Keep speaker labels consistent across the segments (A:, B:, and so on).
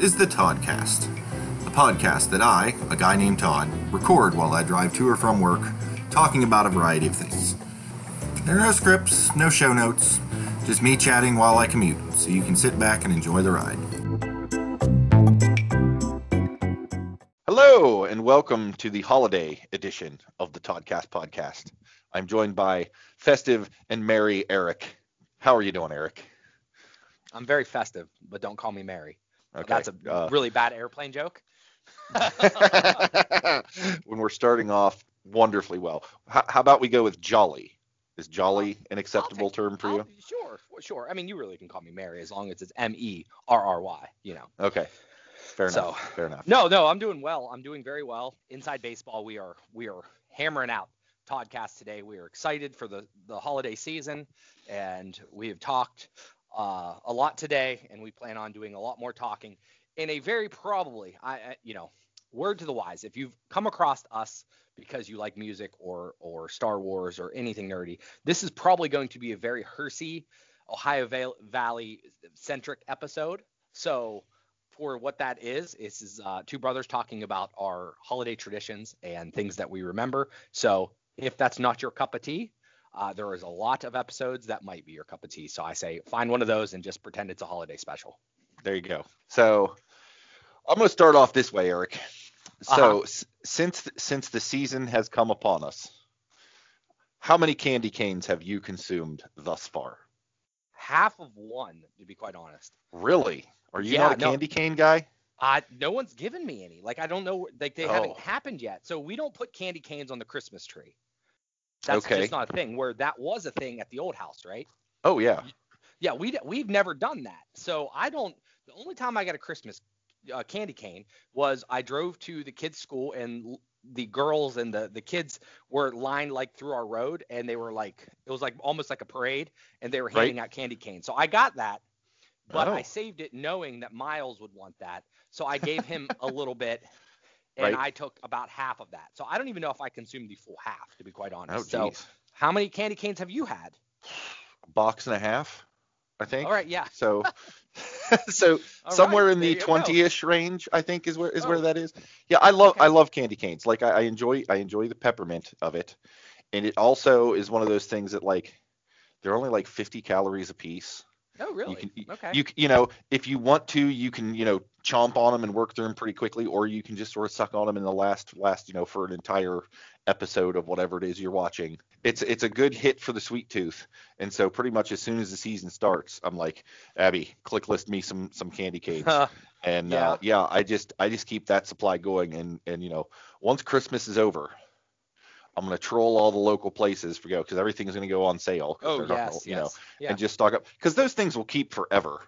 A: is the Toddcast, a podcast that I, a guy named Todd, record while I drive to or from work, talking about a variety of things. There are no scripts, no show notes, just me chatting while I commute, so you can sit back and enjoy the ride. Hello, and welcome to the holiday edition of the Toddcast podcast. I'm joined by festive and merry Eric. How are you doing, Eric?
B: I'm very festive, but don't call me Mary.
A: Okay.
B: That's a
A: uh,
B: really bad airplane joke.
A: when we're starting off wonderfully well. How, how about we go with jolly? Is jolly an acceptable term for you?
B: I'll- Sure, sure. I mean, you really can call me Mary as long as it's M E R R Y. You know.
A: Okay. Fair
B: So-
A: enough. Fair enough.
B: No, no, I'm doing well. I'm doing very well. Inside baseball, we are we are hammering out Toddcast today. We are excited for the the holiday season, and we have talked uh, a lot today, and we plan on doing a lot more talking in a very probably, I, you know, word to the wise. If you've come across us because you like music or or Star Wars or anything nerdy, this is probably going to be a very Hersey, Ohio Val- Valley centric episode. So for what that is, this is uh, two brothers talking about our holiday traditions and things that we remember. So if that's not your cup of tea, uh, there is a lot of episodes that might be your cup of tea. So I say find one of those and just pretend it's a holiday special.
A: There you go. So I'm going to start off this way, Eric. So
B: Uh-huh.
A: s- since since the season has come upon us, how many candy canes have you consumed thus far?
B: Half of one, to be quite honest.
A: Really? Are you
B: Yeah,
A: not a
B: no.
A: candy cane guy?
B: Uh, no one's given me any. Like I don't know, like they
A: Oh.
B: haven't happened yet. So we don't put candy canes on the Christmas tree. That's
A: Okay.
B: just not a thing. Where that was a thing at the old house, right?
A: Oh yeah.
B: Yeah, we we've never done that. So I don't. The only time I got a Christmas uh, candy cane was I drove to the kids' school and the girls and the the kids were lined like through our road and they were like it was like almost like a parade and they were
A: Right.
B: handing out candy canes. So I got that, but
A: Oh.
B: I saved it knowing that Miles would want that. So I gave him a little bit. And
A: Right.
B: I took about half of that. So I don't even know if I consumed the full half, to be quite
A: Oh
B: honest. so how many candy canes have you had?
A: A box and a half, I think.
B: All right, yeah.
A: So so
B: All
A: somewhere
B: right,
A: in the 20ish range i think is where is where
B: Oh.
A: that is yeah i love
B: Okay.
A: i love candy canes like I, I enjoy i enjoy the peppermint of it and it also is one of those things that like they're only like 50 calories a piece
B: Oh, really?
A: you can
B: okay.
A: you you know if you want to you can you know chomp on them and work through them pretty quickly or you can just sort of suck on them in the last last you know for an entire episode of whatever it is you're watching it's it's a good hit for the sweet tooth and so pretty much as soon as the season starts i'm like abby click list me some some candy canes and
B: Yeah.
A: uh, yeah i just i just keep that supply going and and you know once christmas is over i'm going to troll all the local places for go because everything's going to go on sale.
B: oh yes,
A: gonna-
B: yes.
A: you know
B: yeah.
A: and just stock up because those things will keep forever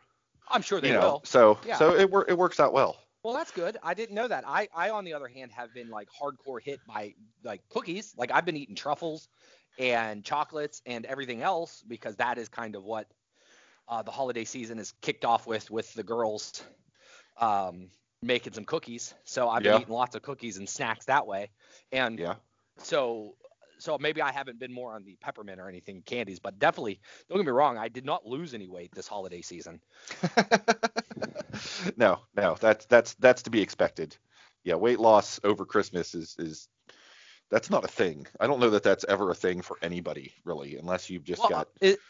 B: I'm sure they
A: you know
B: will.
A: so
B: Yeah.
A: so it wor- it works out well
B: Well, that's good. I didn't know that. I, I, on the other hand, have been like hardcore hit by like cookies. Like I've been eating truffles and chocolates and everything else because that is kind of what uh, the holiday season is kicked off with, with the girls um, making some cookies. So I've been
A: Yeah.
B: eating lots of cookies and snacks that way. And
A: yeah
B: so so maybe I haven't been more on the peppermint or anything candies, but definitely don't get me wrong, I did not lose any weight this holiday season.
A: no no that's that's that's to be expected yeah weight loss over christmas is is that's not a thing i don't know that that's ever a thing for anybody really unless you've just
B: Well,
A: got
B: it,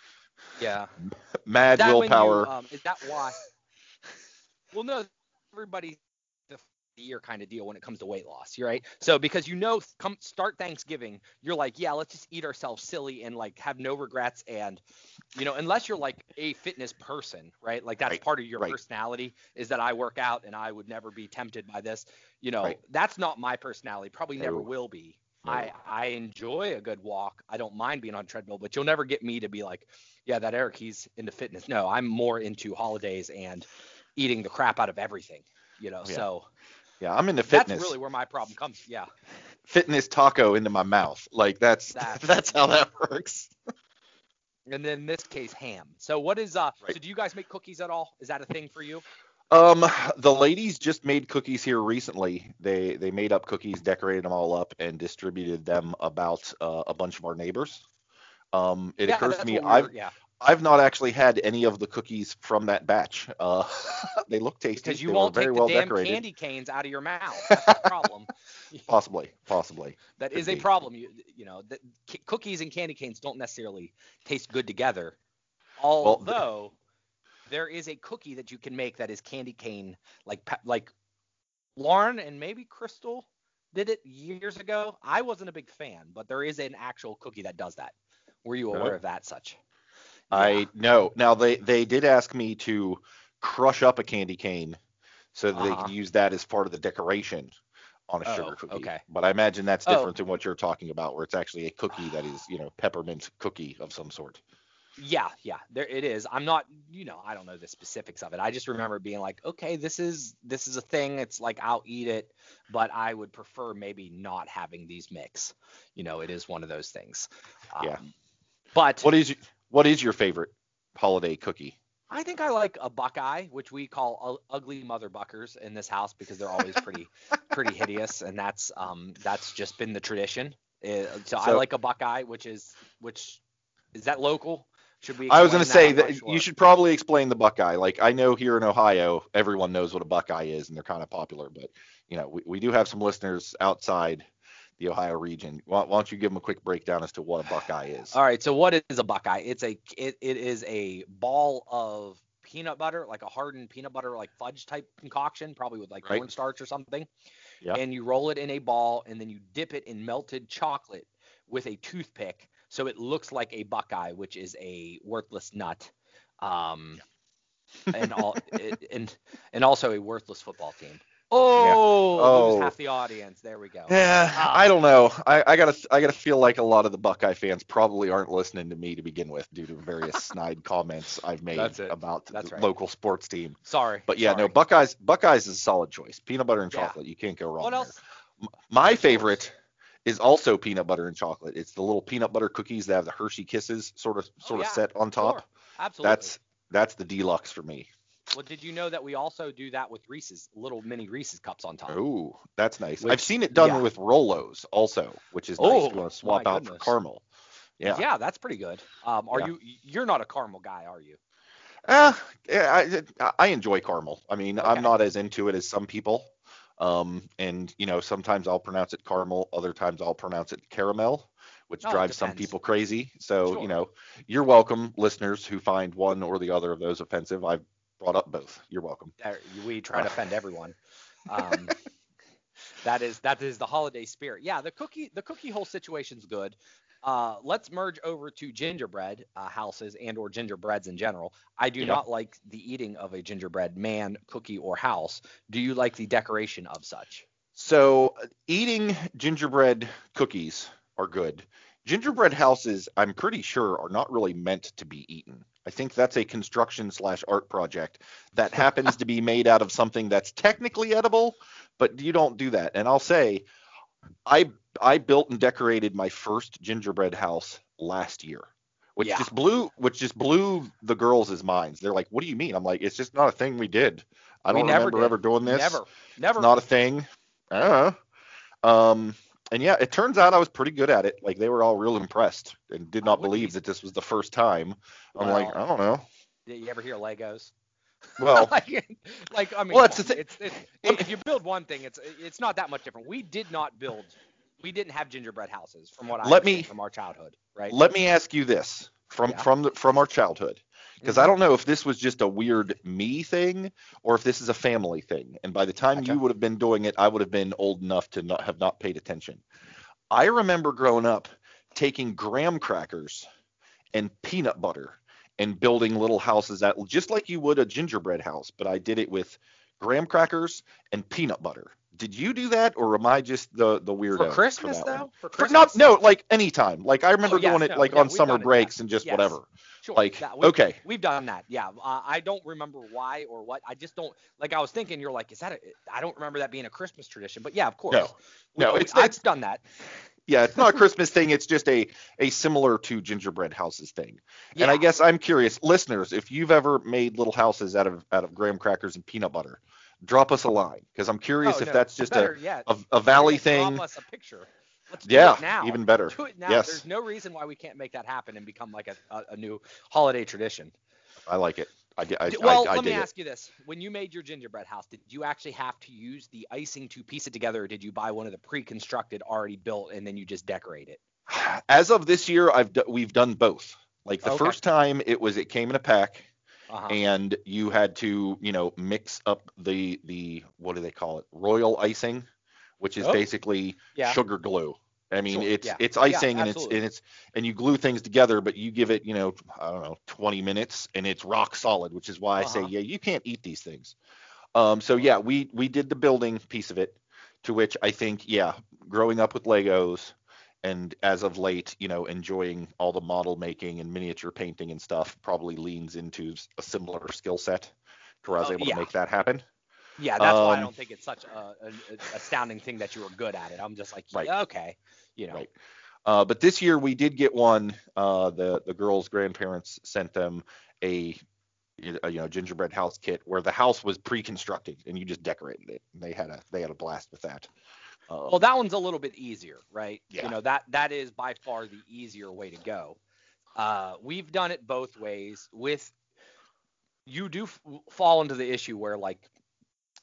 B: yeah.
A: mad
B: when you,
A: willpower
B: um, is that why? well, no, everybody the year kind of deal when it comes to weight loss, you're right? So because you know, come start Thanksgiving, you're like, yeah, let's just eat ourselves silly and like have no regrets, and you know, unless you're like a fitness person, right? Like that's
A: Right,
B: part of your
A: right.
B: personality is that I work out and I would never be tempted by this. You know,
A: Right.
B: that's not my personality. Probably never will be.
A: No.
B: I I enjoy a good walk. I don't mind being on a treadmill, but you'll never get me to be like, yeah, that Eric, he's into fitness. No, I'm more into holidays and eating the crap out of everything. You know,
A: Yeah.
B: so
A: yeah i'm into fitness
B: that's really where my problem comes. Yeah.
A: fitness taco into my mouth like that's
B: That's-
A: that's how that works
B: And then in this case, ham. So what is uh?
A: Right.
B: So do you guys make cookies at all? Is that a thing for you?
A: Um, the ladies just made cookies here recently. They they made up cookies, decorated them all up, and distributed them about uh, a bunch of our neighbors. Um, it
B: yeah,
A: occurs to me I've
B: yeah.
A: I've not actually had any of the cookies from that batch. Uh, they look tasty.
B: Because you
A: they
B: won't take the
A: well
B: damn
A: decorated.
B: candy canes out of your mouth. That's the problem.
A: Possibly, possibly.
B: That
A: Could
B: is a problem. You, you know, that c- cookies and candy canes don't necessarily taste good together. Although there is a cookie that you can make that is candy cane, like like Lauren and maybe Crystal did it years ago. I wasn't a big fan, but there is an actual cookie that does that. Were you aware of that? Such?
A: I know. Now they they did ask me to crush up a candy cane so that they
B: Uh-huh.
A: could use that as part of the decoration on a
B: Oh,
A: sugar cookie.
B: okay.
A: But I imagine that's
B: Oh.
A: different than what you're talking about, where it's actually a cookie that is, you know, peppermint cookie of some sort.
B: Yeah, yeah, there it is. I'm not, you know, I don't know the specifics of it. I just remember being like, okay, this is this is a thing. It's like I'll eat it, but I would prefer maybe not having these mix. You know, it is one of those things. Um,
A: Yeah.
B: But
A: What is what is your favorite holiday cookie?
B: I think I like a Buckeye, which we call ugly mother buckers in this house because they're always pretty pretty hideous, and that's um that's just been the tradition. Uh, so, I like a Buckeye, which is which is that local? Should we?
A: I was going to say
B: that? Not
A: you should probably explain the Buckeye. Like I know here in Ohio, everyone knows what a Buckeye is, and they're kind of popular. But you know, we, we do have some listeners outside the Ohio region. Why, why don't you give them a quick breakdown as to what a Buckeye is?
B: All right. So what is a Buckeye? It's a it, it is a ball of peanut butter, like a hardened peanut butter, like fudge type concoction, probably with like
A: Right.
B: cornstarch or something.
A: Yeah.
B: And you roll it in a ball, and then you dip it in melted chocolate with a toothpick, so it looks like a Buckeye, which is a worthless nut. Um, and all and and also a worthless football team. Oh, lose
A: Oh.
B: half the audience. There we go.
A: Yeah,
B: Ah.
A: I don't know. I, I gotta I gotta feel like a lot of the Buckeye fans probably aren't listening to me to begin with due to various snide comments I've made
B: That's
A: about
B: That's
A: the
B: right.
A: local sports team.
B: Sorry.
A: But yeah, no. Buckeyes Buckeyes is a solid choice. Peanut butter and
B: Yeah.
A: chocolate, you can't go wrong.
B: What
A: there.
B: else?
A: My favorite is also peanut butter and chocolate. It's the little peanut butter cookies that have the Hershey Kisses sort of
B: Oh,
A: sort
B: yeah,
A: of set on top.
B: Sure. Absolutely.
A: That's that's the deluxe for me.
B: Well, did you know that we also do that with Reese's little mini Reese's cups on top?
A: Ooh, that's nice.
B: Which-
A: I've seen it done
B: yeah.
A: with Rolos also, which is nice.
B: Oh,
A: if you want to swap out for caramel. Yeah.
B: Yeah, that's pretty good. Um, are
A: Yeah.
B: you? You're not a caramel guy, are you?
A: Uh, yeah, I, I enjoy caramel. I mean,
B: Okay.
A: I'm not as into it as some people. Um, and you know, sometimes I'll pronounce it caramel, other times I'll pronounce it caramel, which
B: Oh, it
A: drives some people crazy. So,
B: Sure.
A: you know, you're welcome, listeners who find one or the other of those offensive. I've brought up both. You're welcome.
B: We try to offend everyone. Um, that is that is the holiday spirit. Yeah, the cookie the cookie whole situation's good. Uh, let's merge over to gingerbread uh, houses and or gingerbreads in general. I do
A: Yeah.
B: not like the eating of a gingerbread man, cookie, or house. Do you like the decoration of such?
A: So, uh, eating gingerbread cookies are good. Gingerbread houses, I'm pretty sure, are not really meant to be eaten. I think that's a construction slash art project that happens to be made out of something that's technically edible, but you don't do that. And I'll say, I I built and decorated my first gingerbread house last year, which
B: Yeah.
A: just blew which just blew the girls' minds. They're like, "What do you mean?" I'm like, "It's just not a thing we did. I
B: We
A: don't
B: never
A: remember
B: did.
A: ever doing this.
B: Never, never.
A: It's not a thing. I don't know. Um, and yeah, it turns out I was pretty good at it. Like they were all real impressed and did not believe
B: be-
A: that this was the first time. I'm like, I don't know.
B: Did you ever hear Legos?
A: Well,
B: like, like, I mean,
A: Well,
B: come
A: that's the
B: on, it's, it's, if you build one thing, it's it's not that much different. We did not build, we didn't have gingerbread houses, from what I
A: Let me-
B: from our childhood, right?
A: let me ask you this from
B: Yeah.
A: From the, from our childhood, because I mm-hmm. don't know if this was just a weird me thing or if this is a family thing. And by the time you would have been doing it, I would have been old enough to not have not paid attention. I remember growing up taking graham crackers and peanut butter and building little houses that just like you would a gingerbread house, but I did it with graham crackers and peanut butter. Did you do that, or am I just the the weirdo
B: for Christmas
A: that
B: though, for
A: For,
B: Christmas,
A: not no, like anytime. Like I remember
B: Oh, yes,
A: doing it
B: no,
A: like
B: yeah,
A: on summer
B: done it,
A: breaks and just
B: Yes.
A: whatever.
B: Sure,
A: like,
B: that- we-
A: okay.
B: we've done that. Yeah, uh, I don't remember why or what. I just don't like. I was thinking, you're like, is that? A, I don't remember that being a Christmas tradition, but yeah, of course.
A: No.
B: We-
A: No, it's-
B: I've
A: it's-
B: done that.
A: Yeah, it's not a Christmas thing. It's just a a similar to gingerbread houses thing. And I guess I'm curious, listeners, if you've ever made little houses out of out of graham crackers and peanut butter, drop us a line because I'm curious
B: Oh,
A: if
B: no,
A: that's just
B: better
A: a, a a valley
B: yeah,
A: thing.
B: Drop us a picture. Let's do
A: Yeah,
B: it now.
A: even better.
B: Do it now.
A: Yes.
B: There's no reason why we can't make that happen and become like a, a, a new holiday tradition.
A: I like it. I, I,
B: well,
A: I,
B: let me
A: dig it.
B: ask you this: When you made your gingerbread house, did you actually have to use the icing to piece it together, or did you buy one of the pre-constructed, already built, and then you just decorate it?
A: As of this year, I've d- we've done both. Like the
B: Okay.
A: first time, it was it came in a pack,
B: Uh-huh.
A: and you had to you know mix up the the what do they call it royal icing, which is
B: Oh.
A: basically
B: Yeah.
A: sugar glue. I mean,
B: Sure,
A: it's
B: yeah.
A: it's
B: Yeah,
A: icing and it's and it's and you glue things together, but you give it you know I don't know 20 minutes and it's rock solid, which is why I say
B: Uh-huh.
A: yeah you can't eat these things. Um, so yeah, we we did the building piece of it, to which I think yeah, growing up with Legos, and as of late, you know, enjoying all the model making and miniature painting and stuff, probably leans into a similar skill set to where I was
B: Oh,
A: able
B: yeah.
A: to make that happen.
B: Yeah, that's why I
A: Um,
B: don't think it's such a, an astounding thing that you were good at it. I'm just like,
A: Right.
B: yeah, okay, you know.
A: Right. Uh, but this year we did get one. Uh, the the girls' grandparents sent them a, a you know gingerbread house kit where the house was pre-constructed and you just decorated it. And they had a they had a blast with that. Um,
B: Well, that one's a little bit easier, right?
A: Yeah.
B: You know that that is by far the easier way to go. Uh, we've done it both ways. With you do f- fall into the issue where like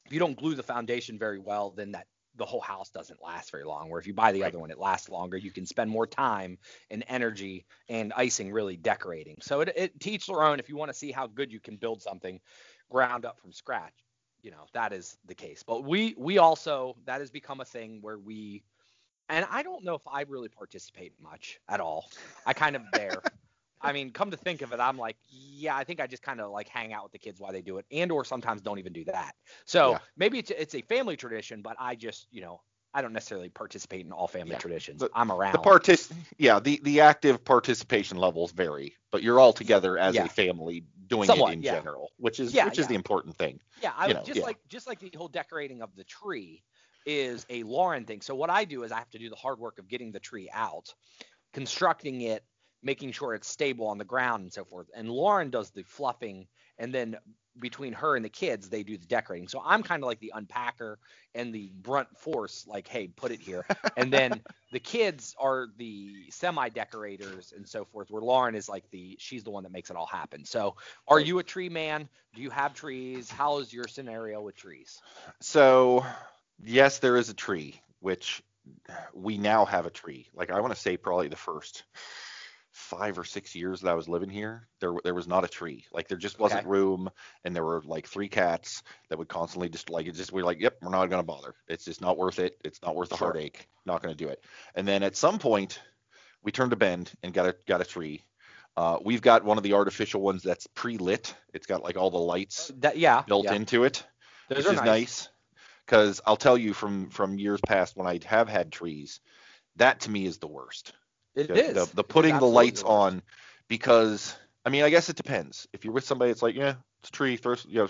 B: if you don't glue the foundation very well, then that the whole house doesn't last very long. Where if you buy the
A: Right.
B: other one, it lasts longer. You can spend more time and energy and icing really decorating. So it, it teach their own. If you want to see how good you can build something ground up from scratch, you know that is the case. But we we also that has become a thing where we and I don't know if I really participate much at all. I kind of there. I mean, come to think of it, I'm like, yeah, I think I just kind of like hang out with the kids while they do it, and or sometimes don't even do that. So
A: Yeah.
B: maybe it's it's a family tradition, but I just you know I don't necessarily participate in all family
A: Yeah.
B: traditions.
A: The-
B: I'm around.
A: the partic yeah the the active participation levels vary, but you're all together as
B: Yeah.
A: a family doing
B: Somewhat,
A: it in
B: yeah.
A: general, which is
B: Yeah,
A: which is the important thing.
B: Yeah, I
A: you know,
B: just like just like the whole decorating of the tree is a Lauren thing. So what I do is I have to do the hard work of getting the tree out, constructing it, making sure it's stable on the ground and so forth. And Lauren does the fluffing and then between her and the kids they do the decorating. So I'm kind of like the unpacker and the brunt force like hey, put it here. and then the kids are the semi decorators and so forth where Lauren is like the she's the one that makes it all happen. So are you a tree man? Do you have trees? How is your scenario with trees?
A: So, yes, there is a tree, which we now have a tree. Like I want to say probably the first five or six years that I was living here, there there was not a tree. Like there just wasn't
B: Okay.
A: room, and there were like three cats that would constantly just like it. Just we are like, yep, we're not gonna bother. It's just not worth it. It's not worth the
B: Sure.
A: heartache. Not gonna do it. And then at some point, we turned a bend and got a got a tree. Uh, we've got one of the artificial ones that's pre-lit. It's got like all the lights
B: That yeah,
A: built
B: yeah.
A: into it
B: Those
A: which
B: are
A: is nice because I'll tell you from from years past when I have had trees, that to me is the worst.
B: It
A: The,
B: is.
A: the, the
B: is
A: putting the lights
B: worst.
A: on because I mean I guess it depends. If you're with somebody, it's like yeah, it's a tree. First, you know,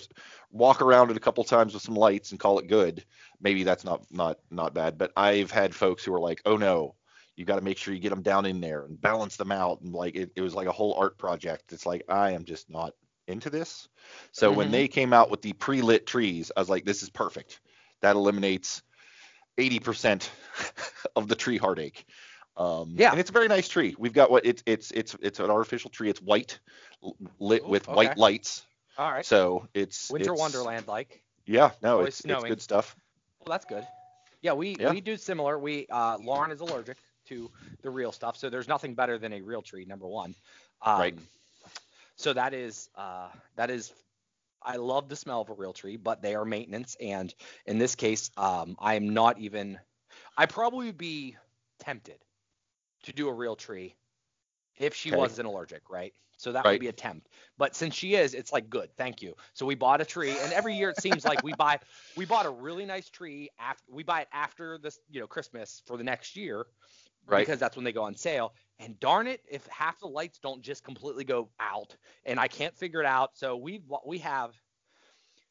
A: walk around it a couple times with some lights and call it good. Maybe that's not not not bad. But I've had folks who are like, oh no. You got to make sure you get them down in there and balance them out, and like it, it was like a whole art project. It's like I am just not into this. So when
B: Mhm.
A: they came out with the pre-lit trees, I was like, this is perfect. That eliminates 80% of the tree heartache. Um,
B: Yeah.
A: and it's a very nice tree. We've got what it's it's it's it's an artificial tree. It's white, lit
B: Ooh,
A: with
B: okay.
A: white lights.
B: All right.
A: So it's
B: Winter
A: it's-
B: Wonderland like.
A: Yeah, no, it's it's good stuff.
B: Well, that's good. Yeah, we
A: Yeah.
B: we do similar. We uh, Lauren is allergic to the real stuff, so there's nothing better than a real tree. Number one. Um,
A: Right.
B: So that is uh, that is. I love the smell of a real tree, but they are maintenance, and in this case, um, I am not even. I probably would be tempted to do a real tree if she
A: Okay.
B: wasn't allergic, right? So that
A: Right.
B: would be a tempt. But since she is, it's like good, thank you. So we bought a tree, and every year it seems like we buy we bought a really nice tree after we buy it after this, you know, Christmas for the next year,
A: Right.
B: Because that's when they go on sale. And darn it, if half the lights don't just completely go out, and I can't figure it out, so we we have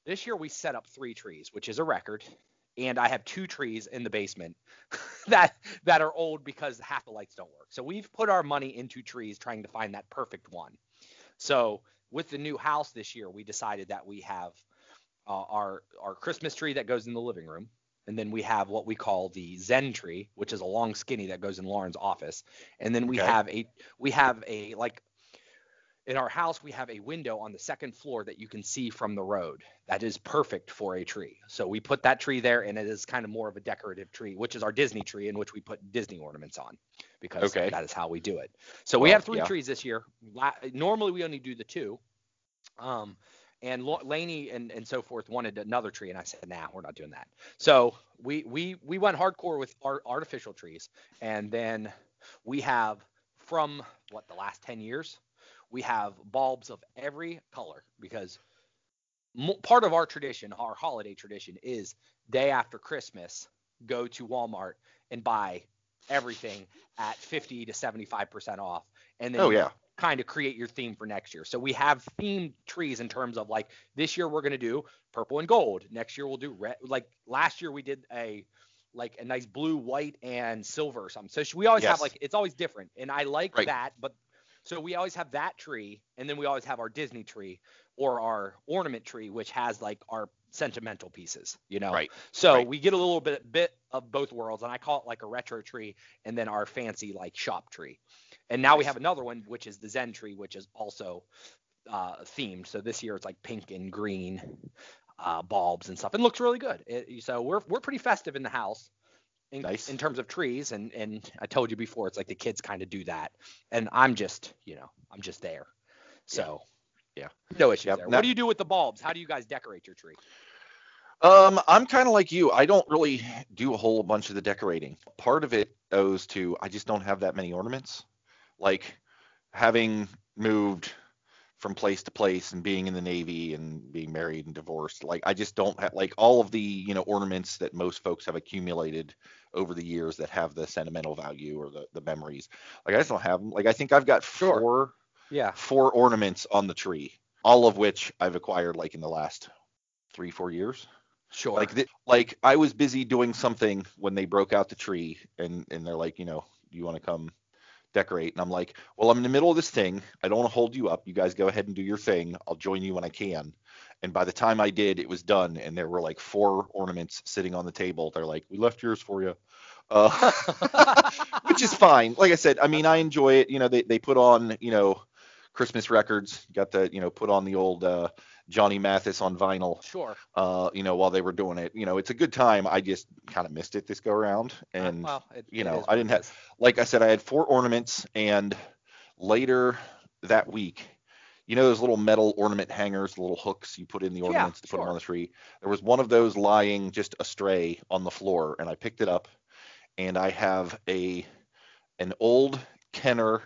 B: this year we set up three trees, which is a record, and I have two trees in the basement that that are old because half the lights don't work. So we've put our money into trees trying to find that perfect one. So with the new house this year, we decided that we have uh, our our Christmas tree that goes in the living room, and then we have what we call the Zen tree, which is a long skinny that goes in Lauren's office, and then we
A: Okay.
B: have a we have a like in our house we have a window on the second floor that you can see from the road. That is perfect for a tree. So we put that tree there, and it is kind of more of a decorative tree, which is our Disney tree, in which we put Disney ornaments on, because
A: Okay.
B: that is how we do it. So we have three
A: yeah.
B: trees this year. La- normally we only do the two. Um, and Laney and, and so forth wanted another tree, and I said, nah, we're not doing that. So we we we went hardcore with our artificial trees, and then we have from what the last 10 years, we have bulbs of every color because part of our tradition, our holiday tradition, is day after Christmas, go to Walmart and buy everything at 50 to 75 percent off, and then
A: Oh yeah.
B: kind of create your theme for next year. So we have themed trees in terms of like this year we're going to do purple and gold. Next year we'll do red. Like last year we did a like a nice blue, white, and silver or something. So we always have like it's always different, and I like
A: Right.
B: that. But so we always have that tree, and then we always have our Disney tree or our ornament tree, which has like our sentimental pieces, you know.
A: Right.
B: So
A: Right.
B: we get a little bit bit of both worlds, and I call it like a retro tree, and then our fancy like shop tree. And now we have another one, which is the Zen tree, which is also uh, themed. So this year it's like pink and green uh, bulbs and stuff, and looks really good. It, so we're we're pretty festive in the house. In,
A: Nice.
B: in terms of trees, and and I told you before, it's like the kids kind of do that, and I'm just, you know, I'm just there. So
A: Yeah.
B: no issue
A: Yep.
B: what do you do with the bulbs? How do you guys decorate your tree?
A: Um, I'm kind of like you. I don't really do a whole bunch of the decorating. Part of it owes to I just don't have that many ornaments. Like having moved from place to place and being in the Navy and being married and divorced, like I just don't have like all of the, you know, ornaments that most folks have accumulated over the years that have the sentimental value or the, the memories. Like I just don't have them. Like I think I've got
B: Sure.
A: four
B: Yeah.
A: four ornaments on the tree, all of which I've acquired like in the last three, four years.
B: Sure.
A: Like, th- like I was busy doing something when they broke out the tree, and and they're like, you know, you want to come decorate? And I'm like, well, I'm in the middle of this thing. I don't want to hold you up. You guys go ahead and do your thing. I'll join you when I can. And by the time I did, it was done, and there were like four ornaments sitting on the table. They're like, we left yours for you. Uh, which is fine. Like I said, I mean, I enjoy it. You know, they, they put on, you know, Christmas records, got the, you know, put on the old uh, Johnny Mathis on vinyl,
B: sure.
A: uh, you know, while they were doing it. You know, it's a good time. I just kind of missed it this go around.
B: Uh,
A: And
B: well, it,
A: you know, I didn't have- like I said, I had four ornaments, and later that week, you know, those little metal ornament hangers, the little hooks you put in the
B: Yeah,
A: ornaments to put them on the tree. There was one of those lying just astray on the floor, and I picked it up, and I have a an old Kenner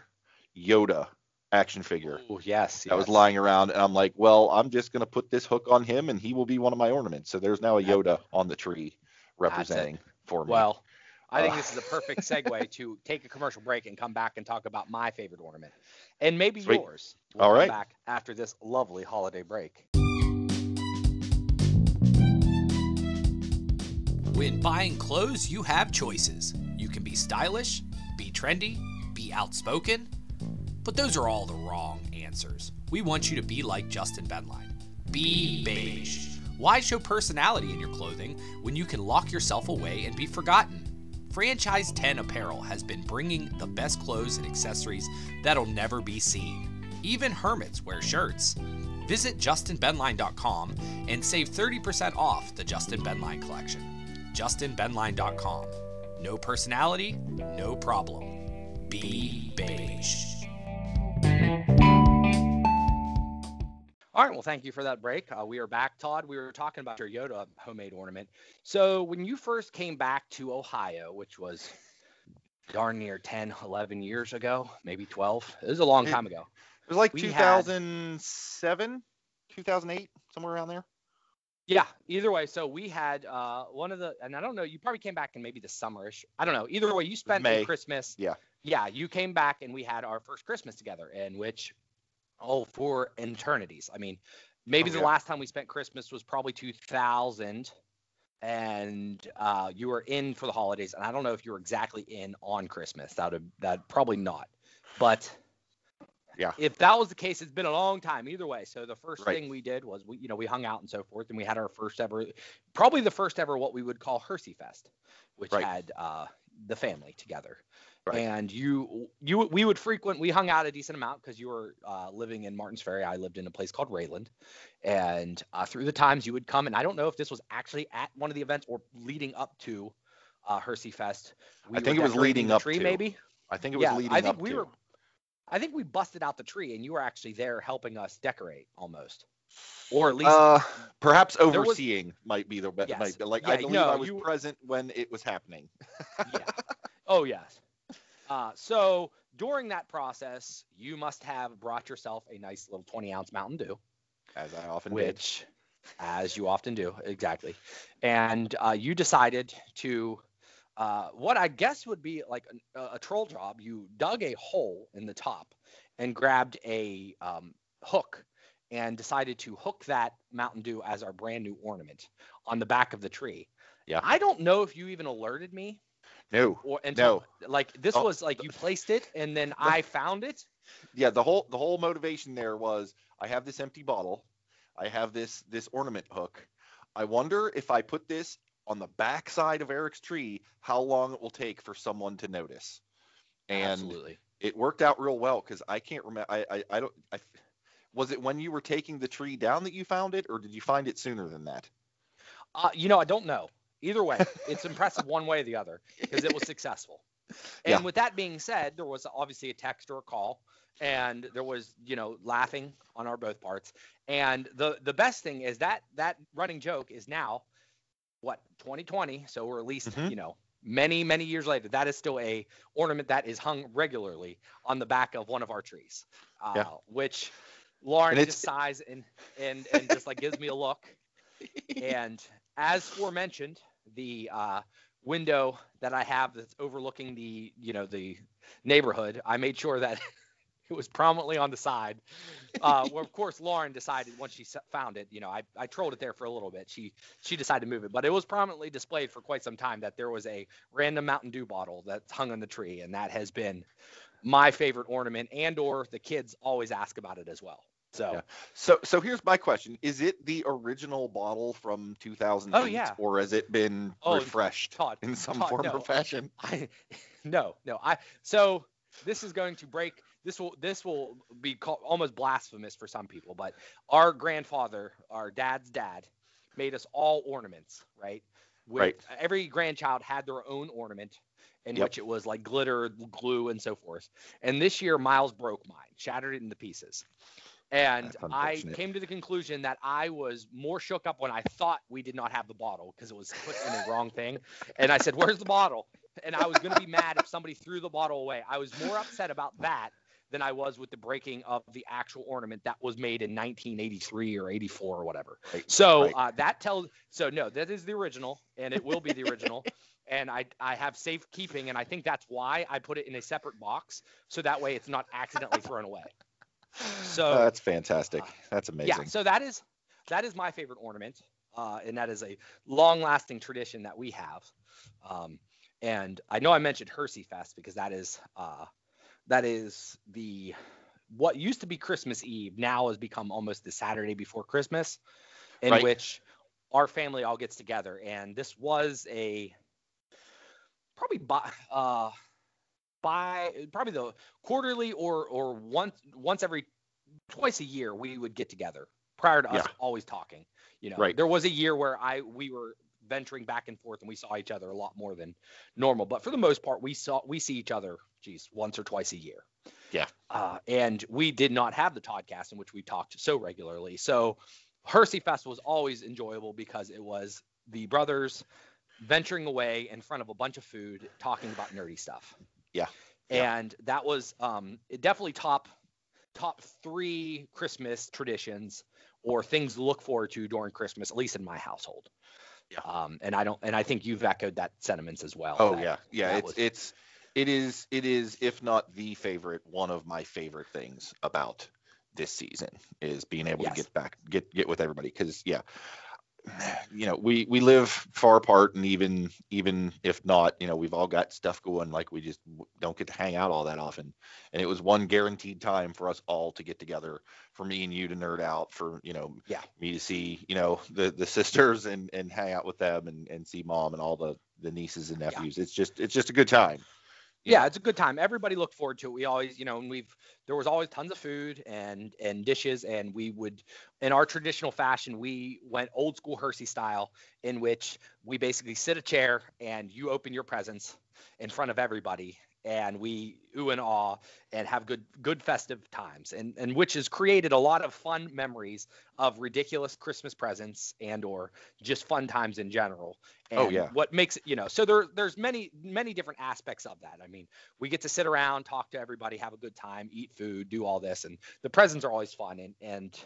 A: Yoda action figure
B: Ooh, yes.
A: that was lying around, and I'm like, well, I'm just gonna put this hook on him, and he will be one of my ornaments. So there's now a Yoda on the tree representing for me.
B: Well, I think this is a perfect segue to take a commercial break and come back and talk about my favorite ornament, and maybe
A: Sweet.
B: yours. We'll
A: All
B: come. Back after this lovely holiday break.
C: When buying clothes, you have choices. You can be stylish, be trendy, be outspoken, but those are all the wrong answers. We want you to be like Justin Benline. Be beige. Why show personality in your clothing when you can lock yourself away and be forgotten? Franchise 10 Apparel has been bringing the best clothes and accessories that'll never be seen. Even hermits wear shirts. Visit justinbenline.com and save 30% off the Justin Benline collection. justinbenline.com. No personality, no problem. Be beige.
B: All right. Well, thank you for that break. Uh, we are back, Todd. We were talking about your Yoda homemade ornament. So when you first came back to Ohio, which was darn near 10, 11 years ago, maybe 12. It was a long time ago.
A: It was like
B: We had-
A: 2007, 2008, somewhere around there.
B: Yeah, either way. So we had uh, one of the, and I don't know, you probably came back in maybe the summerish. I don't know. Either way, you spent. Christmas.
A: Yeah.
B: Yeah, you came back and we had our first Christmas together, in which, oh, for eternities. I mean, maybe
A: Oh,
B: the
A: yeah.
B: last time we spent Christmas was probably 2000, and uh, you were in for the holidays. And I don't know if you were exactly in on Christmas. That would that probably not, but
A: Yeah.
B: If that was the case, it's been a long time either way. So the first
A: Right.
B: thing we did was we, you know, we hung out and so forth, and we had our first ever, probably the first ever what we would call Hersey Fest, which
A: Right.
B: had uh, the family together.
A: Right.
B: And you, you, we would frequent. We hung out a decent amount because you were uh, living in Martins Ferry. I lived in a place called Rayland, and uh, through the times you would come. And I don't know if this was actually at one of the events or leading up to uh, Hersey Fest. We
A: I think it was leading up
B: tree,
A: to.
B: maybe.
A: I think it was
B: yeah,
A: leading
B: I think
A: up
B: we
A: to.
B: were. I think we busted out the tree, and you were actually there helping us decorate almost, or at least
A: uh, perhaps
B: was-
A: overseeing might be the
B: Yes.
A: might be, like
B: Yeah,
A: I believe
B: no,
A: I was
B: you-
A: present when it was happening.
B: yeah. Oh yes. Uh, so during that process, you must have brought yourself a nice little 20 ounce Mountain Dew,
A: As I often did.
B: which, as you often do, exactly. And uh, you decided to, uh, what I guess would be like a, a troll job. You dug a hole in the top and grabbed a um, hook and decided to hook that Mountain Dew as our brand new ornament on the back of the tree.
A: Yeah.
B: I don't know if you even alerted me
A: No.
B: or until like this
A: Oh.
B: was like you placed it and then I found it.
A: Yeah, the whole the whole motivation there was I have this empty bottle, I have this this ornament hook. I wonder if I put this on the back side of Eric's tree, how long it will take for someone to notice. And
B: Absolutely.
A: it worked out real well because I can't remember. I, I I don't. I was it when you were taking the tree down that you found it, or did you find it sooner than that?
B: Uh, you know, I don't know. Either way, it's impressive one way or the other because it was successful. And
A: Yeah.
B: with that being said, there was obviously a text or a call, and there was, you know, laughing on our both parts. And the the best thing is that that running joke is now, what 2020. So we're at least,
A: Mhm.
B: you know, many many years later. That is still a ornament that is hung regularly on the back of one of our trees, uh,
A: Yeah.
B: which Lauren just sighs and and and just like gives me a look. And as forementioned, the uh, window that I have that's overlooking the you know the neighborhood, I made sure that it was prominently on the side. Uh, where of course Lauren decided once she found it, you know, I, I trolled it there for a little bit. She she decided to move it, but it was prominently displayed for quite some time that there was a random Mountain Dew bottle that's hung on the tree, and that has been my favorite ornament. And or the kids always ask about it as well. So.
A: Yeah. So so here's my question: Is it the original bottle from 2008,
B: Oh, yeah.
A: or has it been
B: Oh,
A: refreshed
B: Todd,
A: in some
B: Todd,
A: form
B: no.
A: or fashion?
B: I no no I so this is going to break this will this will be called almost blasphemous for some people but our grandfather our dad's dad made us all ornaments right with
A: Right.
B: every grandchild had their own ornament in
A: Yep.
B: which it was like glitter glue and so forth and this year miles broke mine shattered it into pieces and I came to the conclusion that I was more shook up when I thought we did not have the bottle because it was put in the wrong thing. And I said, Where's the bottle? And I was going to be mad if somebody threw the bottle away. I was more upset about that than I was with the breaking of the actual ornament that was made in 1983 or 84 or whatever.
A: Right,
B: So
A: right.
B: uh, that tells. So no, that is the original, and it will be the original. and I I have safekeeping, and I think that's why I put it in a separate box, so that way it's not accidentally thrown away. So
A: Oh, that's fantastic.
B: uh,
A: That's amazing.
B: yeah, so that is that is my favorite ornament, uh, and that is a long-lasting tradition that we have. Um, and I know I mentioned Hersey Fest because that is uh, that is the what used to be Christmas Eve now has become almost the Saturday before Christmas, in
A: Right.
B: which our family all gets together. And this was a probably by uh, by probably the quarterly or or once once every twice a year we would get together prior to us always talking. You know,
A: Right.
B: there was a year where I we were venturing back and forth and we saw each other a lot more than normal. But for the most part, we saw we see each other, geez, once or twice a year.
A: Yeah.
B: Uh, and we did not have the podcast in which we talked so regularly. So Hersey Fest was always enjoyable because it was the brothers venturing away in front of a bunch of food talking about nerdy stuff.
A: Yeah. Yeah.
B: And that was um, definitely top top three Christmas traditions or things to look forward to during Christmas, at least in my household.
A: Yeah.
B: Um, and I don't, and I think you've echoed that sentiments as well.
A: Oh
B: that-
A: yeah, yeah. It's
B: was-
A: it's it is it is if not the favorite, one of my favorite things about this season is being able
B: Yes.
A: to get back get get with everybody because yeah, you know, we we live far apart, and even even if not, you know, we've all got stuff going. Like we just don't get to hang out all that often. And it was one guaranteed time for us all to get together, for me and you to nerd out, for you know,
B: Yeah.
A: me to see you know the the sisters and and hang out with them and and see mom and all the the nieces and nephews. It's just it's just a good time.
B: Yeah, it's a good time. Everybody looked forward to it. We always, you know, and we've there was always tons of food and and dishes, and we would, in our traditional fashion, we went old school Hersey style, in which we basically sit a chair and you open your presents in front of everybody, and we ooh and awe and have good good festive times, and and which has created a lot of fun memories of ridiculous Christmas presents and or just fun times in general. Oh, and
A: Oh, yeah.
B: What makes it, you know, so there there's many many different aspects of that. I mean, we get to sit around, talk to everybody, have a good time, eat food, do all this, and the presents are always fun. And and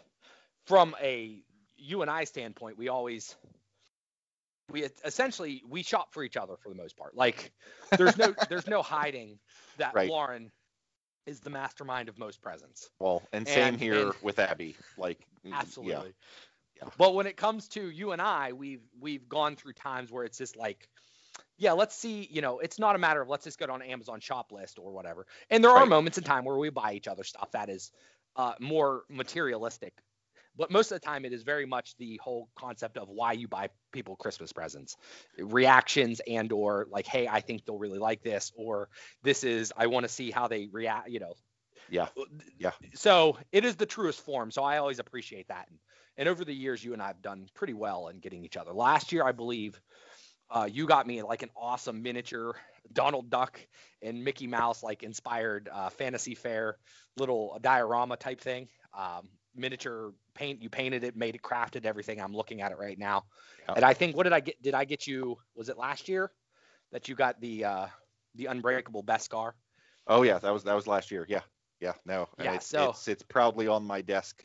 B: from a you and I standpoint, we always we essentially we shop for each other for the most part. Like there's no there's no hiding that
A: Right.
B: Lauren is the mastermind of most presents.
A: Well, and same here
B: and-
A: with Abby. Like
B: Absolutely.
A: Yeah.
B: But when it comes to you and I, we've we've gone through times where it's just like, yeah, let's see, you know, it's not a matter of let's just go on Amazon shop list or whatever. And there are
A: Right.
B: moments in time where we buy each other stuff that is uh, more materialistic. But most of the time, it is very much the whole concept of why you buy people Christmas presents, reactions, and or like, hey, I think they'll really like this, or this is I want to see how they react. You know,
A: Yeah. Yeah.
B: so it is the truest form. So I always appreciate that. And, and over the years, you and I have done pretty well in getting each other. Last year, I believe uh, you got me like an awesome miniature Donald Duck and Mickey Mouse like inspired uh, fantasy fair little diorama type thing. Um, miniature paint. You painted it, made it, crafted everything. I'm looking at it right now. And I think what did I get? Did I get you? Was it last year that you got the uh, the unbreakable Beskar?
A: Oh yeah, that was that was last year. Yeah, yeah. No, and
B: Yeah,
A: it's,
B: so-
A: it sits proudly on my desk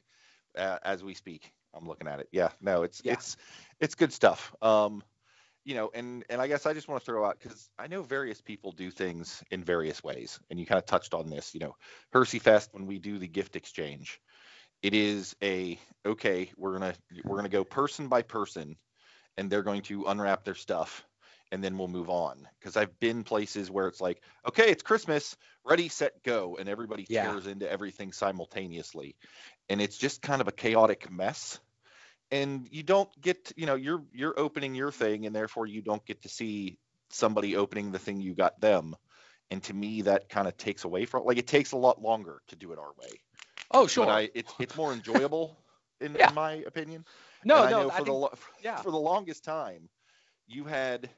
A: uh, as we speak. I'm looking at it. Yeah, no, it's
B: Yeah.
A: it's it's good stuff. Um, you know, and and I guess I just want to throw out because I know various people do things in various ways, and you kind of touched on this. You know, Hersey Fest when we do the gift exchange, it is a okay. We're gonna we're gonna go person by person, and they're going to unwrap their stuff and then we'll move on. Because I've been places where it's like, okay, it's Christmas, ready, set, go, and everybody
B: Yeah.
A: tears into everything simultaneously, and it's just kind of a chaotic mess. And you don't get, you know, you're you're opening your thing, and therefore you don't get to see somebody opening the thing you got them. And to me, that kind of takes away from, like, it takes a lot longer to do it our way.
B: Oh, sure.
A: But I, it's it's more enjoyable, in,
B: Yeah.
A: in my opinion.
B: no,
A: And I
B: no.
A: know
B: I
A: for the
B: think, yeah.
A: for the longest time, you had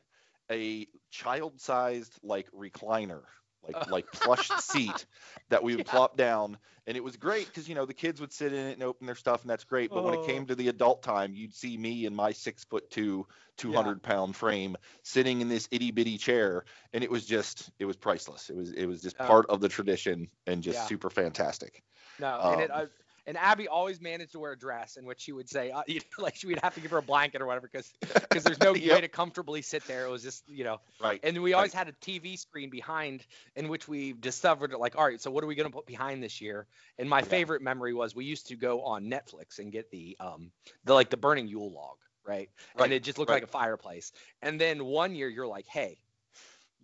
A: a child-sized like recliner, like like plush seat that we would
B: Yeah.
A: plop down, and it was great because you know the kids would sit in it and open their stuff, and that's great. But when it
B: Oh.
A: came to the adult time, you'd see me in my six foot two, 200 pound frame sitting in this itty bitty chair, and it was just it was priceless. It was it was just
B: Oh.
A: part of the tradition and just
B: Yeah.
A: super fantastic.
B: No, and it,
A: Um,
B: uh, and Abby always managed to wear a dress in which she would say, uh, you know, like she would have to give her a blanket or whatever because because there's no way to comfortably sit there. It was just you know,
A: Right.
B: and we always had a TV screen behind in which we discovered like, all right, so what are we gonna put behind this year? And my
A: Yeah.
B: favorite memory was we used to go on Netflix and get the um the like the burning Yule log, right?
A: Right,
B: And it just looked
A: right.
B: like a fireplace. And then one year you're like, hey,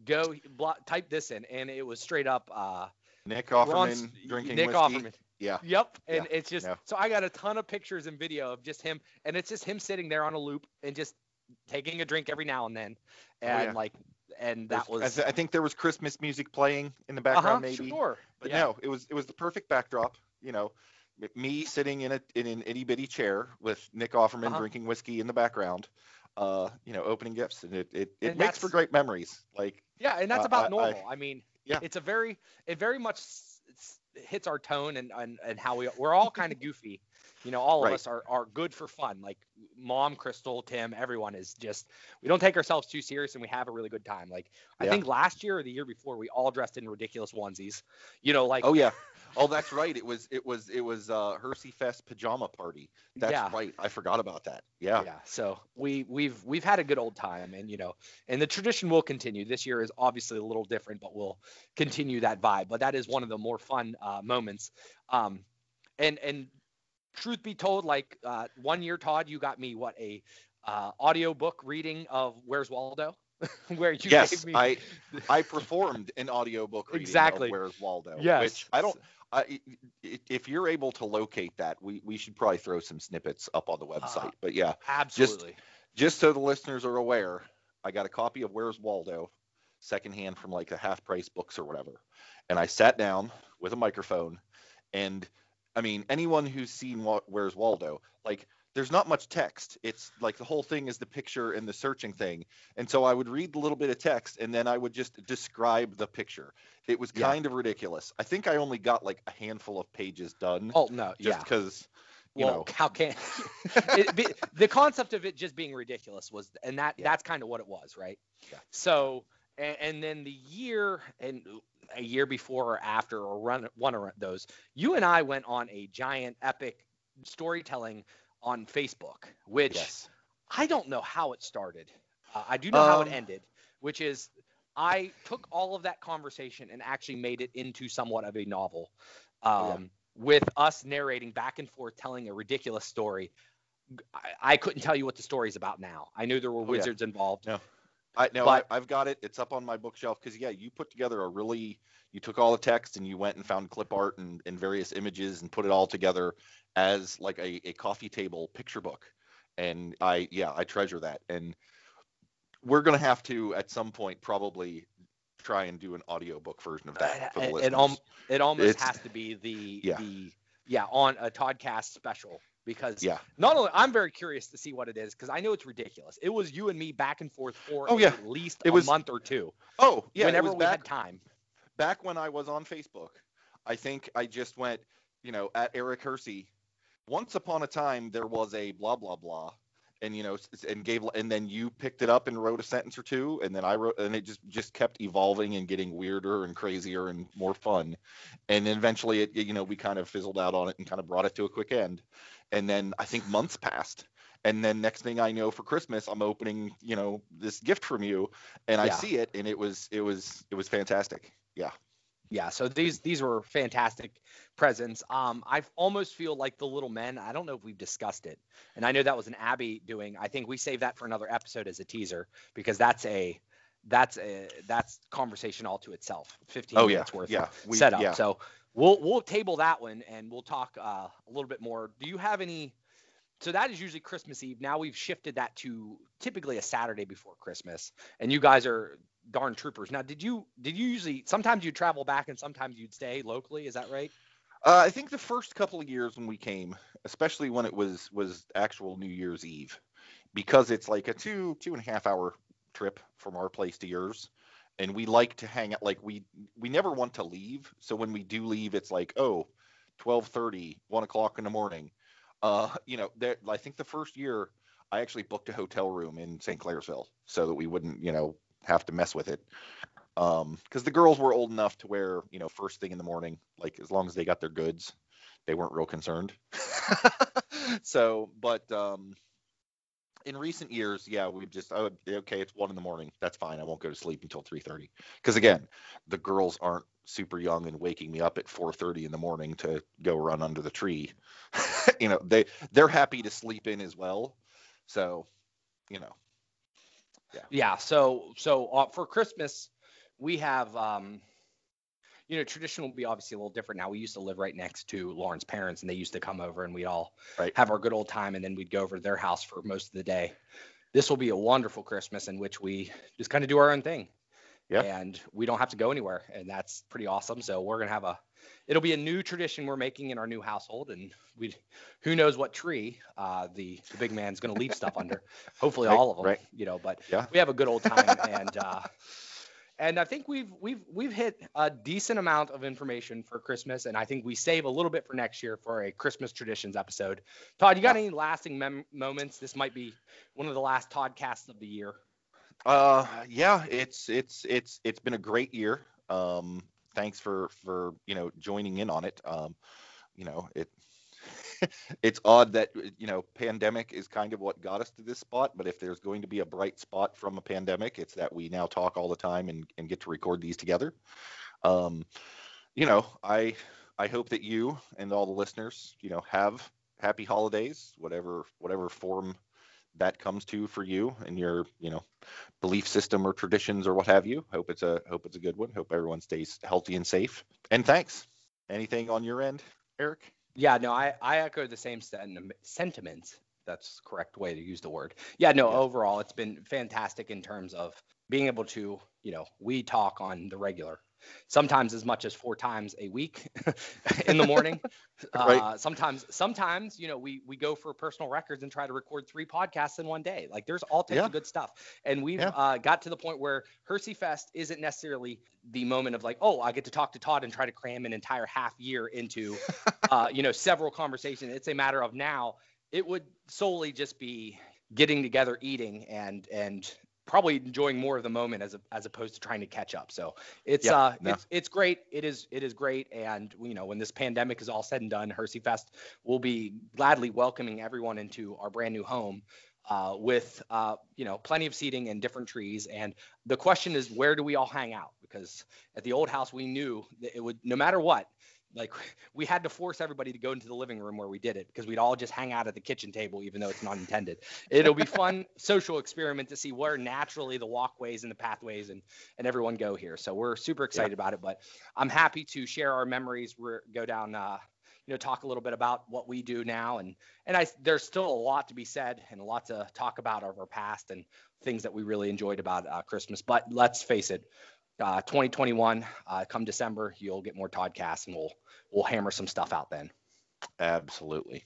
B: go type this in, and it was straight up uh
A: Nick Offerman drinking
B: Nick
A: whiskey.
B: Offerman.
A: Yeah.
B: Yep. And
A: Yeah,
B: it's just
A: no.
B: so I got a ton of pictures and video of just him and it's just him sitting there on a loop and just taking a drink every now and then. And
A: Oh, yeah.
B: like and that
A: There's-
B: was
A: I think there was Christmas music playing in the
B: uh-huh,
A: background, maybe.
B: sure.
A: But
B: yeah.
A: no, it was it was the perfect backdrop. You know, me sitting in a in an itty bitty chair with Nick Offerman
B: Uh-huh.
A: drinking whiskey in the background. Uh, you know, opening gifts, and it it, it
B: And
A: makes for great memories. Like,
B: Yeah, and that's
A: Uh,
B: about
A: I- I-
B: normal. I, mean,
A: Yeah.
B: it's a very it very much hits our tone and and, and how we we're all kind of goofy. You know, all of us are, are good for fun. Like mom, Crystal, Tim, everyone is just we don't take ourselves too serious and we have a really good time. Like I think last year or the year before we all dressed in ridiculous onesies. You know, like
A: oh yeah, oh that's right. It was it was it was uh, Hersey Fest pajama party. That's
B: Yeah.
A: right. I forgot about that. Yeah.
B: yeah so we we've we've had a good old time and you know and the tradition will continue this year is obviously a little different but we'll continue that vibe but that is one of the more fun uh, moments um and and truth be told like uh, one year todd you got me what a uh, audiobook reading of Where's Waldo, where you
A: yes,
B: gave me.
A: I I performed an audiobook reading
B: Exactly.
A: of Where's Waldo.
B: Yes.
A: Which I don't. I, if you're able to locate that, we, we should probably throw some snippets up on the website.
B: Uh,
A: but yeah,
B: absolutely.
A: just so the listeners are aware, I got a copy of Where's Waldo, secondhand from like the half price books or whatever. And I sat down with a microphone, and I mean, anyone who's seen Where's Waldo, like, there's not much text. It's like the whole thing is the picture and the searching thing. And so I would read a little bit of text and then I would just describe the picture. It was
B: Yeah.
A: kind of ridiculous. I think I only got like a handful of pages done
B: oh no,
A: just
B: yeah.
A: because, you
B: well,
A: know,
B: how can it be, the concept of it just being ridiculous was, and that
A: Yeah.
B: that's kind of what it was, right?
A: Yeah.
B: So, and, and then the year and a year before or after or run one of those, you and I went on a giant epic storytelling on Facebook, which
A: yes.
B: I don't know how it started. Uh, I do know how it
A: Um,
B: ended, which is I took all of that conversation and actually made it into somewhat of a novel, um,
A: yeah.
B: with us narrating back and forth, telling a ridiculous story. I, I couldn't tell you what the story's about now. I knew there were
A: Oh, yeah.
B: wizards involved.
A: No. I no, I, I've got it. It's up on my bookshelf because yeah, you put together a really you took all the text and you went and found clip art and, and various images and put it all together as like a, a coffee table picture book. And I yeah, I treasure that. And we're gonna have to at some point probably try and do an audiobook version of that uh, for the
B: It- it al- It almost
A: It's-
B: has to be the
A: Yeah.
B: the yeah on a Toddcast special because
A: yeah.
B: not only I'm very curious to see what it is because I know it's ridiculous. It was you and me back and forth for
A: Oh, yeah.
B: at least
A: It
B: a
A: was-
B: month or two.
A: Oh yeah,
B: whenever
A: it was
B: we
A: back
B: had time.
A: back when I was on Facebook, I think I just went, you know, at Eric Hersey. Once upon a time, there was a blah blah blah, and you know, and gave, and then you picked it up and wrote a sentence or two, and then I wrote, and it just just kept evolving and getting weirder and crazier and more fun, and then eventually, it, you know, we kind of fizzled out on it and kind of brought it to a quick end, and then I think months passed. And then next thing I know, for Christmas, I'm opening, you know, this gift from you, and I
B: Yeah.
A: see it, and it was, it was, it was fantastic. Yeah.
B: Yeah, so these these were fantastic presents. Um, I almost feel like the Little Men. I don't know if we've discussed it, and I know that was an Abby doing. I think we saved that for another episode as a teaser because that's a that's a that's conversation all to itself. Fifteen
A: Oh yeah,
B: minutes worth
A: yeah.
B: of
A: We,
B: setup.
A: Yeah.
B: So we'll we'll table that one and we'll talk uh, a little bit more. Do you have any? So that is usually Christmas Eve. Now we've shifted that to typically a Saturday before Christmas, and you guys are darn troopers. Now, did you did you usually sometimes you travel back and sometimes you'd stay locally? Is that right?
A: Uh, I think the first couple of years when we came, especially when it was was actual New Year's Eve, because it's like a two two and a half hour trip from our place to yours, and we like to hang out. Like we we never want to leave, so when we do leave, it's like oh, 12:30, 1 o'clock in the morning. Uh, you know, there. I think the first year I actually booked a hotel room in St. Clairsville so that we wouldn't, you know, have to mess with it. Um, because the girls were old enough to wear, you know, first thing in the morning, like as long as they got their goods, they weren't real concerned. so, but um, in recent years, yeah, we've just oh, okay, it's one in the morning. That's fine. I won't go to sleep until 3:30. Because again, the girls aren't super young and waking me up at 4:30 in the morning to go run under the tree. you know, they they're happy to sleep in as well. So, you know,
B: Yeah. So so uh, for Christmas, we have um, you know, tradition will be obviously a little different now. We used to live right next to Lauren's parents, and they used to come over, and we'd all
A: Right.
B: have our good old time, and then we'd go over to their house for most of the day. This will be a wonderful Christmas in which we just kind of do our own thing.
A: Yeah.
B: And we don't have to go anywhere, and that's pretty awesome. So we're gonna have a, it'll be a new tradition we're making in our new household, and we, who knows what tree uh, the the big man's gonna leave stuff under. Hopefully
A: Right,
B: all of them,
A: right.
B: you know. But
A: Yeah.
B: we have a good old time, and uh, and I think we've we've we've hit a decent amount of information for Christmas, and I think we save a little bit for next year for a Christmas traditions episode. Todd, you got any lasting mem- moments? This might be one of the last Toddcasts of the year.
A: Uh, yeah, it's it's it's it's been a great year. Um, thanks for for you know joining in on it. Um, you know it. it's odd that you know pandemic is kind of what got us to this spot, but if there's going to be a bright spot from a pandemic, it's that we now talk all the time and and get to record these together. Um, you know, I I hope that you and all the listeners, you know, have happy holidays, whatever whatever form that comes to for you and your you know belief system or traditions or what have you. Hope it's a hope it's a good one. Hope everyone stays healthy and safe. And thanks. Anything on your end, Eric?
B: Yeah, no, I, I echo the same sentiments. That's correct way to use the word. Yeah, no, yeah. overall it's been fantastic in terms of being able to, you know, we talk on the regular sometimes as much as four times a week in the morning. right. uh, sometimes, sometimes, you know, we, we go for personal records and try to record three podcasts in one day. Like there's all types yeah. of good stuff. And we've yeah. uh, got to the point where Hersey Fest isn't necessarily the moment of like, oh, I get to talk to Todd and try to cram an entire half year into, uh, you know, several conversations. It's a matter of now it would solely just be getting together, eating, and and probably enjoying more of the moment as a, as opposed to trying to catch up. So it's yeah, uh no. it's it's great. It is it is great. And you know when this pandemic is all said and done, Hersey Fest will be gladly welcoming everyone into our brand new home. Uh, with uh, you know plenty of seating and different trees and the question is where do we all hang out because at the old house we knew that it would no matter what like we had to force everybody to go into the living room where we did it because we'd all just hang out at the kitchen table even though it's not intended. It'll be fun social experiment to see where naturally the walkways and the pathways and and everyone go here. So we're super excited yeah. about it but i'm happy to share our memories. We're, go down uh, you know talk a little bit about what we do now. And and i there's still a lot to be said and a lot to talk about of our past and things that we really enjoyed about uh, christmas but let's face it uh, 2021, uh, come December, you'll get more podcasts and we'll we'll hammer some stuff out then.
A: Absolutely.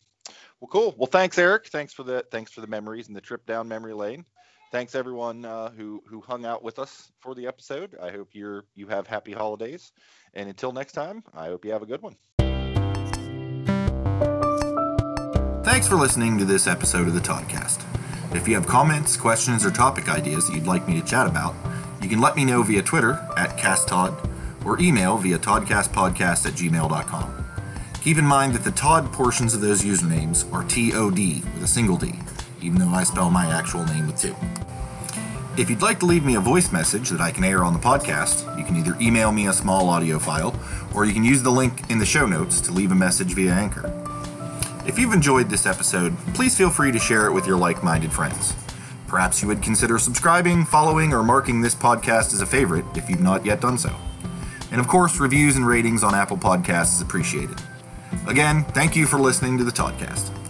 A: Well, cool. Well, thanks, Eric. Thanks for the thanks for the memories and the trip down memory lane. Thanks everyone uh, who who hung out with us for the episode. I hope you're you have happy holidays, and until next time, I hope you have a good one.
D: Thanks for listening to this episode of the Toddcast. If you have comments, questions, or topic ideas that you'd like me to chat about you can let me know via Twitter at CastTod or email via todcastpodcast at gmail.com. Keep in mind that the Todd portions of those usernames are T-O-D with a single D, even though I spell my actual name with two. If you'd like to leave me a voice message that I can air on the podcast, you can either email me a small audio file or you can use the link in the show notes to leave a message via Anchor. If you've enjoyed this episode, please feel free to share it with your like minded friends. Perhaps you would consider subscribing, following, or marking this podcast as a favorite if you've not yet done so. And of course, reviews and ratings on Apple Podcasts is appreciated. Again, thank you for listening to the Toddcast.